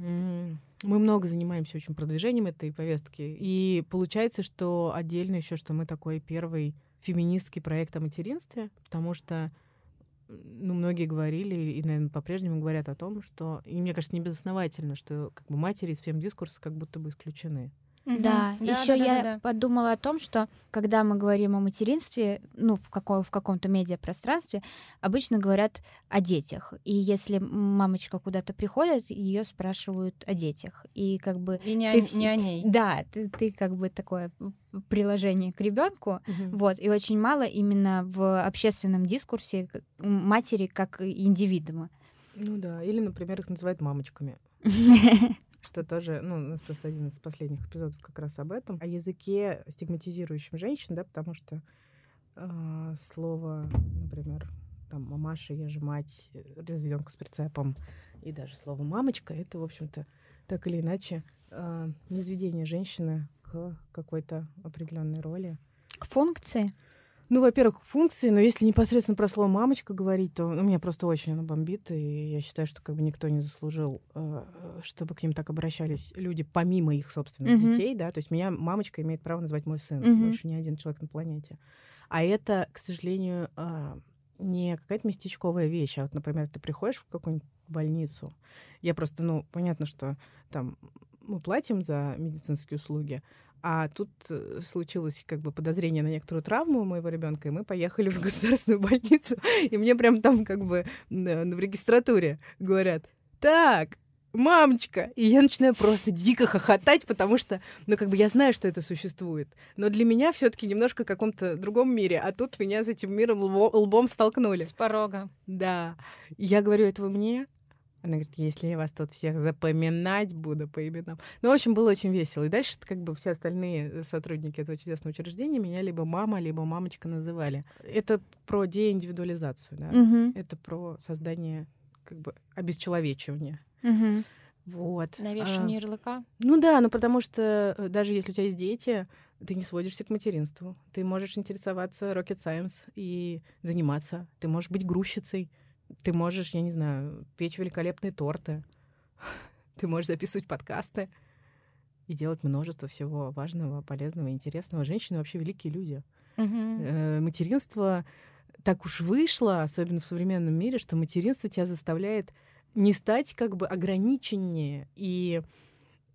Мы много занимаемся очень продвижением этой повестки. И получается, что отдельно еще, что мы такой первый феминистский проект о материнстве, потому что ну, многие говорили и, наверное, по-прежнему говорят о том, что, и мне кажется, не безосновательно, что как бы матери из фем-дискурса как будто бы исключены. Да, да еще да, я да, да. подумала о том, что когда мы говорим о материнстве, ну, в, каком, в каком-то медиапространстве, обычно говорят о детях. И если мамочка куда-то приходит, ее спрашивают о детях. И как бы... И не, ты о, не о ней. Да, ты, ты как бы такое приложение к ребенку. Угу. Вот, и очень мало именно в общественном дискурсе матери как индивидуума. Ну да, или, например, их называют мамочками. что тоже, ну, у нас просто один из последних эпизодов как раз об этом, о языке, стигматизирующем женщин, да, потому что э, слово, например, там, мамаша, я же мать, разведенка с прицепом, и даже слово мамочка, это, в общем-то, так или иначе, э, низведение женщины к какой-то определенной роли. К функции? Ну, во-первых, функции, но если непосредственно про слово «мамочка» говорить, то ну, меня просто очень оно бомбит, и я считаю, что как бы никто не заслужил, э, чтобы к ним так обращались люди помимо их собственных mm-hmm. детей, да, то есть меня мамочка имеет право называть мой сын, mm-hmm. больше ни один человек на планете. А это, к сожалению, э, не какая-то местечковая вещь, а вот, например, ты приходишь в какую-нибудь больницу, я просто, ну, понятно, что там мы платим за медицинские услуги, а тут э, случилось как бы подозрение на некоторую травму у моего ребенка, и мы поехали в государственную больницу, и мне прям там как бы в регистратуре говорят, так, мамочка! И я начинаю просто дико хохотать, потому что, ну, как бы я знаю, что это существует. Но для меня все таки немножко в каком-то другом мире. А тут меня с этим миром лбом столкнули. С порога. Да. И я говорю, это вы мне? Она говорит, если я вас тут всех запоминать буду по именам. Ну, в общем, было очень весело. И дальше как бы все остальные сотрудники этого чудесного учреждения меня либо мама, либо мамочка называли. Это про деиндивидуализацию, да? Угу. Это про создание как бы обесчеловечивания. Угу. Вот. Навешивание а, ярлыка? Ну да, ну потому что э, даже если у тебя есть дети, ты не сводишься к материнству. Ты можешь интересоваться rocket science и заниматься. Ты можешь быть грузчицей. Ты можешь, я не знаю, печь великолепные торты. Ты можешь записывать подкасты и делать множество всего важного, полезного, интересного. Женщины вообще великие люди. Мгм. Материнство так уж вышло, особенно в современном мире, что материнство тебя заставляет не стать как бы ограниченнее и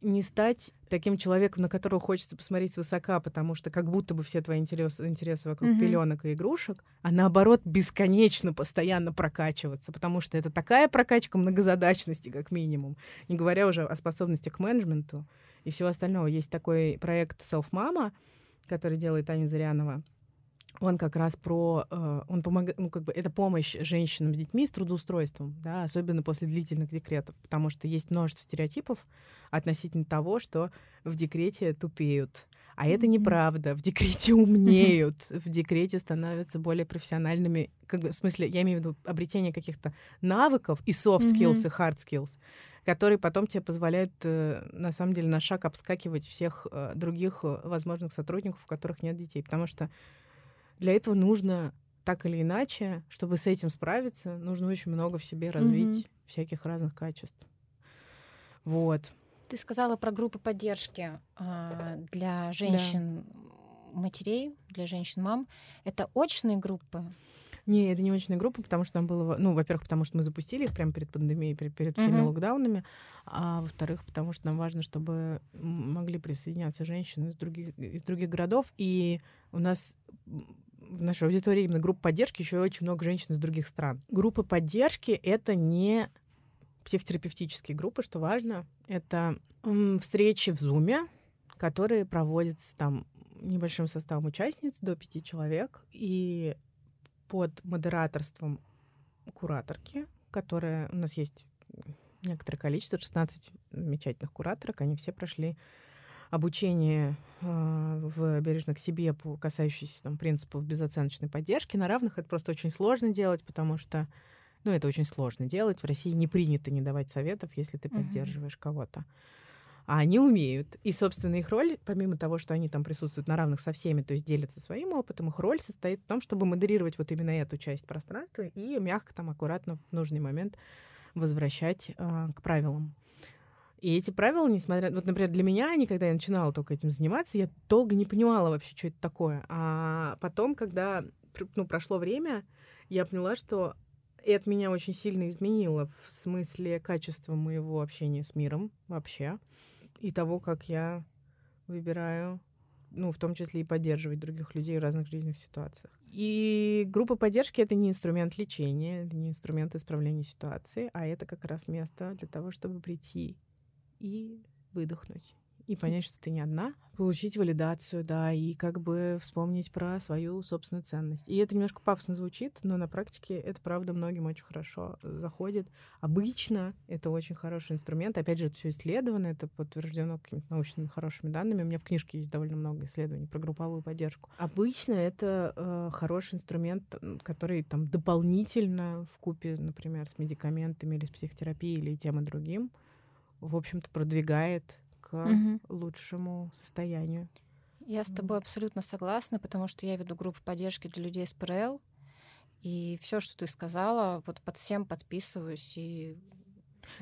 не стать таким человеком, на которого хочется посмотреть свысока, потому что как будто бы все твои интересы, интересы вокруг Мгм. пеленок и игрушек, а наоборот бесконечно, постоянно прокачиваться, потому что это такая прокачка многозадачности, как минимум, не говоря уже о способности к менеджменту и всего остального. Есть такой проект Self Mama, который делает Аня Зырянова. Он как раз про, э, он помогает, ну как бы это помощь женщинам с детьми с трудоустройством, да, особенно после длительных декретов, потому что есть множество стереотипов относительно того, что в декрете тупеют. А это неправда. В декрете умнеют, в декрете становятся более профессиональными. Как бы, в смысле, я имею в виду обретение каких-то навыков и soft skills, и hard skills, которые потом тебе позволяют, э, на самом деле, на шаг обскакивать всех э, других возможных сотрудников, у которых нет детей. Потому что для этого нужно так или иначе, чтобы с этим справиться, нужно очень много в себе развить всяких разных качеств. Вот. Ты сказала про группы поддержки а, для женщин матерей, для женщин-мам. Это очные группы? Не, это не очная группа, потому что там было... Ну, во-первых, потому что мы запустили их прямо перед пандемией, перед, перед всеми Мгм. локдаунами. А во-вторых, потому что нам важно, чтобы могли присоединяться женщины из других, из других городов. И у нас в нашей аудитории именно группа поддержки еще очень много женщин из других стран. Группы поддержки — это не психотерапевтические группы, что важно. Это встречи в Зуме, которые проводятся там небольшим составом участниц, до пяти человек, и под модераторством кураторки, которая у нас есть некоторое количество, 16 замечательных кураторок, они все прошли обучение э, в бережно к себе, по касающееся там, принципов безоценочной поддержки. На равных это просто очень сложно делать, потому что ну, это очень сложно делать. В России не принято не давать советов, если ты Мгм. поддерживаешь кого-то. А они умеют. И, собственно, их роль, помимо того, что они там присутствуют на равных со всеми, то есть делятся своим опытом, их роль состоит в том, чтобы модерировать вот именно эту часть пространства и мягко там аккуратно в нужный момент возвращать э, к правилам. И эти правила, несмотря... Вот, например, для меня, они, когда я начинала только этим заниматься, я долго не понимала вообще, что это такое. А потом, когда ну, прошло время, я поняла, что это меня очень сильно изменило в смысле качества моего общения с миром вообще и того, как я выбираю, ну, в том числе и поддерживать других людей в разных жизненных ситуациях. И группа поддержки — это не инструмент лечения, это не инструмент исправления ситуации, а это как раз место для того, чтобы прийти и выдохнуть. И понять, что ты не одна, получить валидацию, да, и как бы вспомнить про свою собственную ценность. И это немножко пафосно звучит, но на практике это, правда, многим очень хорошо заходит. Обычно это очень хороший инструмент. Опять же, это все исследовано, это подтверждено какими-то научными хорошими данными. У меня в книжке есть довольно много исследований про групповую поддержку. Обычно это э, хороший инструмент, который там дополнительно в купе, например, с медикаментами или с психотерапией или тем и другим, в общем-то, продвигает к Мгм. лучшему состоянию. Я с тобой абсолютно согласна, потому что я веду группу поддержки для людей с ПРЛ. И все, что ты сказала, вот под всем подписываюсь и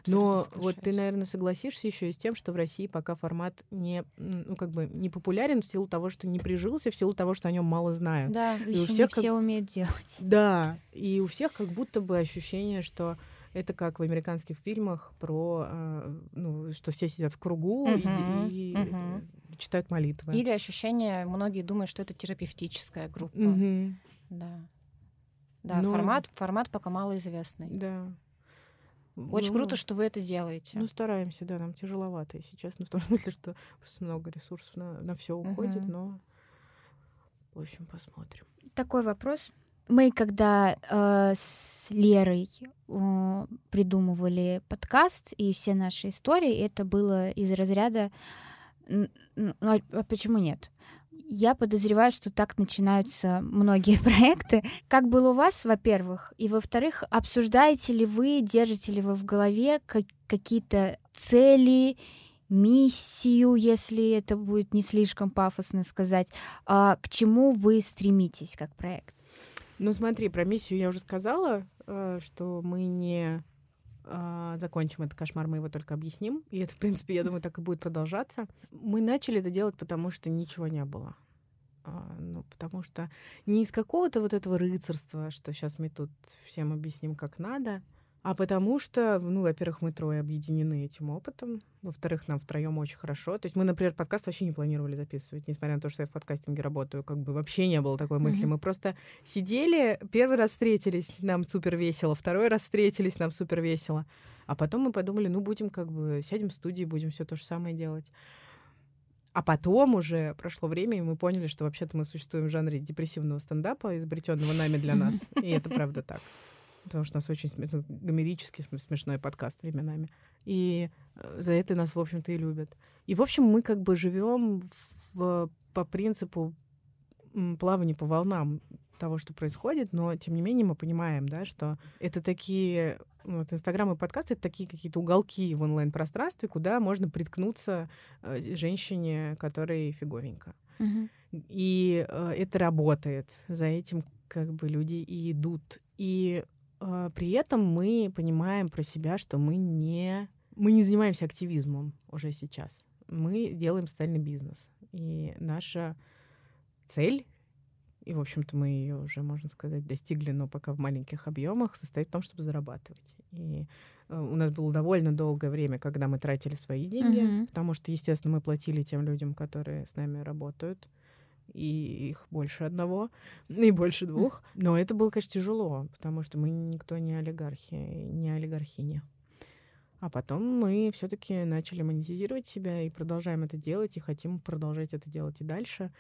Но вот ты, наверное, согласишься еще и с тем, что в России пока формат не, ну, как бы не популярен в силу того, что не прижился, в силу того, что о нем мало знают. Да, у Еще не всех как- все умеют делать. Да, и у всех как будто бы ощущение, что это как в американских фильмах про, э, ну, что все сидят в кругу и- Мгм, и, мгм. читают молитвы. Или ощущение, многие думают, что это терапевтическая группа. Мгм. Да. Да, Но- формат, формат пока малоизвестный. Да. Очень Ну, круто, что вы это делаете. Ну, сейчас, да, нам тяжеловато, если честно, в том смысле, что просто много ресурсов на, на все уходит, Мгм. но, в общем, посмотрим. Такой вопрос. Мы когда э, с Лерой э, придумывали подкаст и все наши истории, это было из разряда ну, а, а почему нет? Я подозреваю, что так начинаются многие проекты. Как было у вас, во-первых? И, во-вторых, обсуждаете ли вы, держите ли вы в голове ка- какие-то цели, миссию, если это будет не слишком пафосно сказать. А, к чему вы стремитесь как проект? Ну смотри, про миссию я уже сказала, э, что мы не э, закончим этот кошмар, мы его только объясним. И это, в принципе, я думаю, так и будет продолжаться. Мы начали это делать, потому что ничего не было. А, ну, потому что не из какого-то вот этого рыцарства, что сейчас мы тут всем объясним, как надо, а потому что, ну, во-первых, мы трое объединены этим опытом, во-вторых, нам втроем очень хорошо. То есть мы, например, подкаст вообще не планировали записывать, несмотря на то, что я в подкастинге работаю, как бы вообще не было такой мысли. Mm-hmm. Мы просто сидели, первый раз встретились, нам супер весело, второй раз встретились, нам супер весело. А потом мы подумали, ну, будем как бы, сядем в студии, будем все то же самое делать. А потом уже прошло время, и мы поняли, что вообще-то мы существуем в жанре депрессивного стендапа, изобретенного нами для нас. И это правда так. Потому что у нас очень смеш... гомерический смешной подкаст временами. И э, за это нас, в общем-то, и любят. И, в общем, мы как бы живем в, по принципу плавания по волнам того, что происходит, но тем не менее мы понимаем, да, что это такие вот Инстаграм и подкаст это такие какие-то уголки в онлайн-пространстве, куда можно приткнуться э, женщине, которой фиговенько. Угу. И э, это работает. За этим как бы люди и идут. И э, при этом мы понимаем про себя, что мы не мы не занимаемся активизмом уже сейчас. Мы делаем социальный бизнес. И наша цель и, в общем-то, мы ее уже, можно сказать, достигли, но пока в маленьких объемах, состоит в том, чтобы зарабатывать. И э, у нас было довольно долгое время, когда мы тратили свои деньги, mm-hmm. потому что, естественно, мы платили тем людям, которые с нами работают, и их больше одного, и больше двух. Но это было, конечно, тяжело, потому что мы никто не олигархи, не олигархини. А потом мы все-таки начали монетизировать себя и продолжаем это делать, и хотим продолжать это делать и дальше.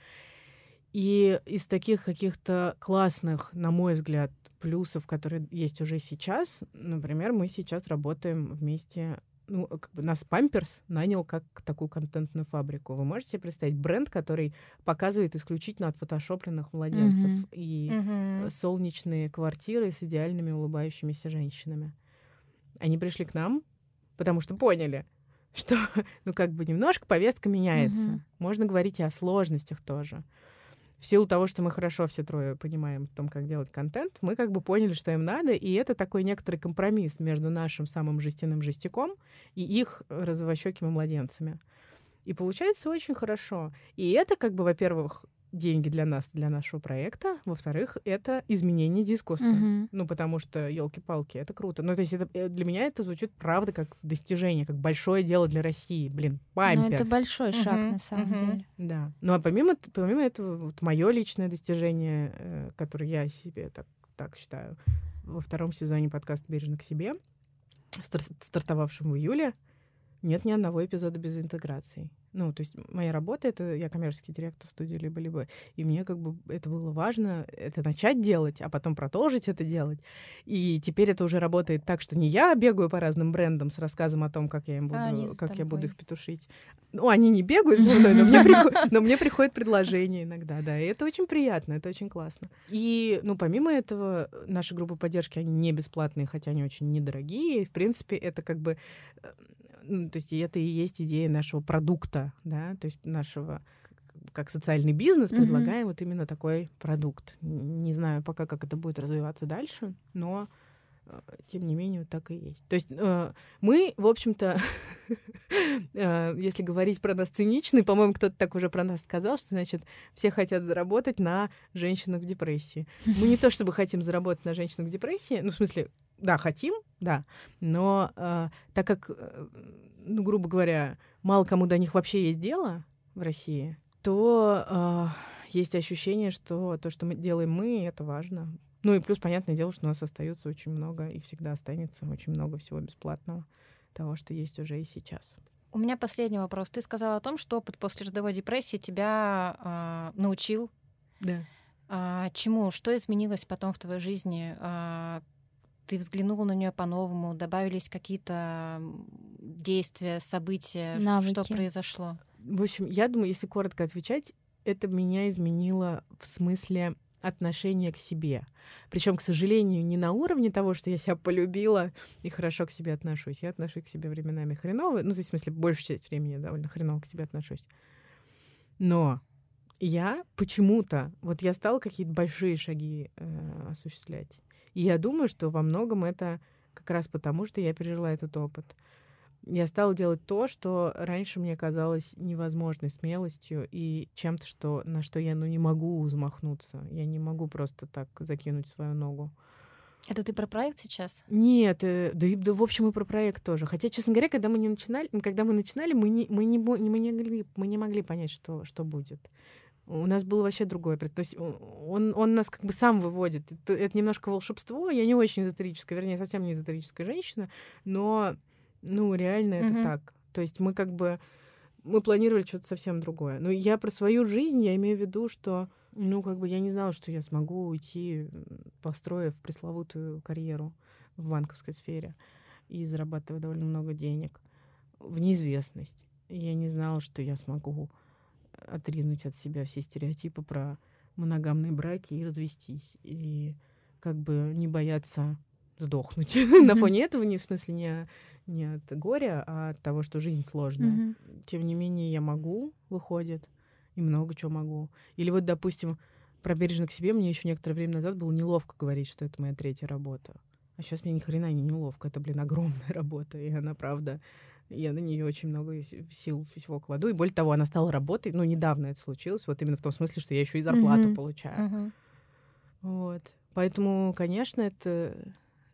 И из таких каких-то классных, на мой взгляд, плюсов, которые есть уже сейчас, например, мы сейчас работаем вместе ну, как бы нас Памперс нанял как такую контентную фабрику. Вы можете себе представить бренд, который показывает исключительно отфотошопленных младенцев mm-hmm. и mm-hmm. солнечные квартиры с идеальными улыбающимися женщинами. Они пришли к нам, потому что поняли, что, ну, как бы немножко повестка меняется. Mm-hmm. Можно говорить и о сложностях тоже в силу того, что мы хорошо все трое понимаем в том, как делать контент, мы как бы поняли, что им надо, и это такой некоторый компромисс между нашим самым жестяным жестяком и их розовощекими младенцами. И получается очень хорошо. И это как бы, во-первых, деньги для нас, для нашего проекта. Во-вторых, это изменение дискурса. Угу. Ну, потому что, елки-палки, это круто. Ну, то есть это, э, для меня это звучит, правда, как достижение, как большое дело для России. Блин, памперс. Ну, это большой угу. шаг, на самом угу. деле. Да. Ну, а помимо, помимо этого, вот мое личное достижение, э, которое я себе так, так считаю, во втором сезоне подкаста «Бережно к себе», стар- стартовавшем в июле, нет ни одного эпизода без интеграции. Ну, то есть моя работа — это я коммерческий директор студии либо-либо, и мне как бы это было важно, это начать делать, а потом продолжить это делать. И теперь это уже работает так, что не я бегаю по разным брендам с рассказом о том, как я им буду, а как я буду их петушить. Ну, они не бегают, но мне, приходит, но мне приходит предложение иногда, да, и это очень приятно, это очень классно. И, ну, помимо этого, наши группы поддержки, они не бесплатные, хотя они очень недорогие, и, в принципе, это как бы э, ну, то есть это и есть идея нашего продукта, да, то есть нашего как социальный бизнес mm-hmm. предлагаем вот именно такой продукт. Не знаю пока, как это будет развиваться дальше, но э, тем не менее, так и есть. То есть э, мы, в общем-то, э, если говорить про нас циничный, по-моему, кто-то так уже про нас сказал, что, значит, все хотят заработать на женщинах в депрессии. Мы не то чтобы хотим заработать на женщинах в депрессии, ну, в смысле, да, хотим, да, но э, так как, э, ну, грубо говоря, мало кому до них вообще есть дело в России, то э, есть ощущение, что то, что мы делаем мы, это важно. Ну и плюс, понятное дело, что у нас остается очень много и всегда останется очень много всего бесплатного, того, что есть уже и сейчас. У меня последний вопрос. Ты сказала о том, что опыт послеродовой депрессии тебя э, научил. Да. А, чему? Что изменилось потом в твоей жизни? А, ты взглянула на нее по-новому, добавились какие-то действия, события, Навыки. что произошло? В общем, я думаю, если коротко отвечать, это меня изменило в смысле отношение к себе. Причем, к сожалению, не на уровне того, что я себя полюбила и хорошо к себе отношусь. Я отношусь к себе временами хреново. Ну, в смысле, большую часть времени довольно хреново к себе отношусь. Но я почему-то, вот я стала какие-то большие шаги э, осуществлять. И я думаю, что во многом это как раз потому, что я пережила этот опыт я стала делать то, что раньше мне казалось невозможной смелостью и чем-то, что, на что я ну, не могу замахнуться. Я не могу просто так закинуть свою ногу. Это ты про проект сейчас? Нет, э, да, да, в общем, и про проект тоже. Хотя, честно говоря, когда мы не начинали, когда мы начинали, мы не, мы не, мы не, могли, мы не могли понять, что, что будет. У нас было вообще другое. То есть он, он нас как бы сам выводит. Это, это немножко волшебство. Я не очень эзотерическая, вернее, совсем не эзотерическая женщина, но ну, реально это mm-hmm. так. То есть мы как бы мы планировали что-то совсем другое. Но я про свою жизнь, я имею в виду, что, ну, как бы я не знала, что я смогу уйти, построив пресловутую карьеру в банковской сфере и зарабатывая довольно много денег в неизвестность. Я не знала, что я смогу отринуть от себя все стереотипы про моногамные браки и развестись. И как бы не бояться сдохнуть. На фоне этого, не в смысле не не от горя, а от того, что жизнь сложная. Mm-hmm. Тем не менее, я могу, выходит, и много чего могу. Или вот, допустим, про бережно к себе мне еще некоторое время назад было неловко говорить, что это моя третья работа. А сейчас мне ни хрена не неловко. Это, блин, огромная работа. И она, правда, я на нее очень много сил всего кладу. И более того, она стала работой. Ну, недавно это случилось. Вот именно в том смысле, что я еще и зарплату mm-hmm. получаю. Mm-hmm. Вот. Поэтому, конечно, это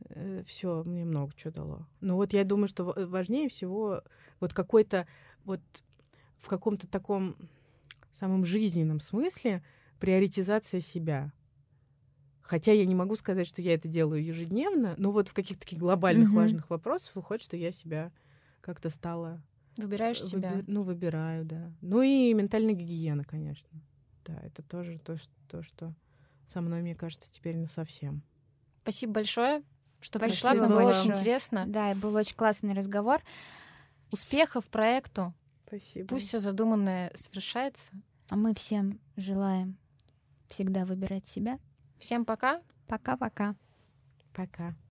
Э, все мне много чего дало. Но вот я думаю, что важнее всего вот какой-то вот в каком-то таком самом жизненном смысле приоритизация себя. Хотя я не могу сказать, что я это делаю ежедневно, но вот в каких-то таких глобальных mm-hmm. важных вопросах выходит, что я себя как-то стала... Выбираешь выби... себя? Ну, выбираю, да. Ну и ментальная гигиена, конечно. Да, это тоже то, что, то, что со мной, мне кажется, теперь на совсем. Спасибо большое что пришла. Нам было очень интересно. Да, и был очень классный разговор. Успехов проекту. Спасибо. Пусть все задуманное совершается. А мы всем желаем всегда выбирать себя. Всем пока. Пока-пока. Пока.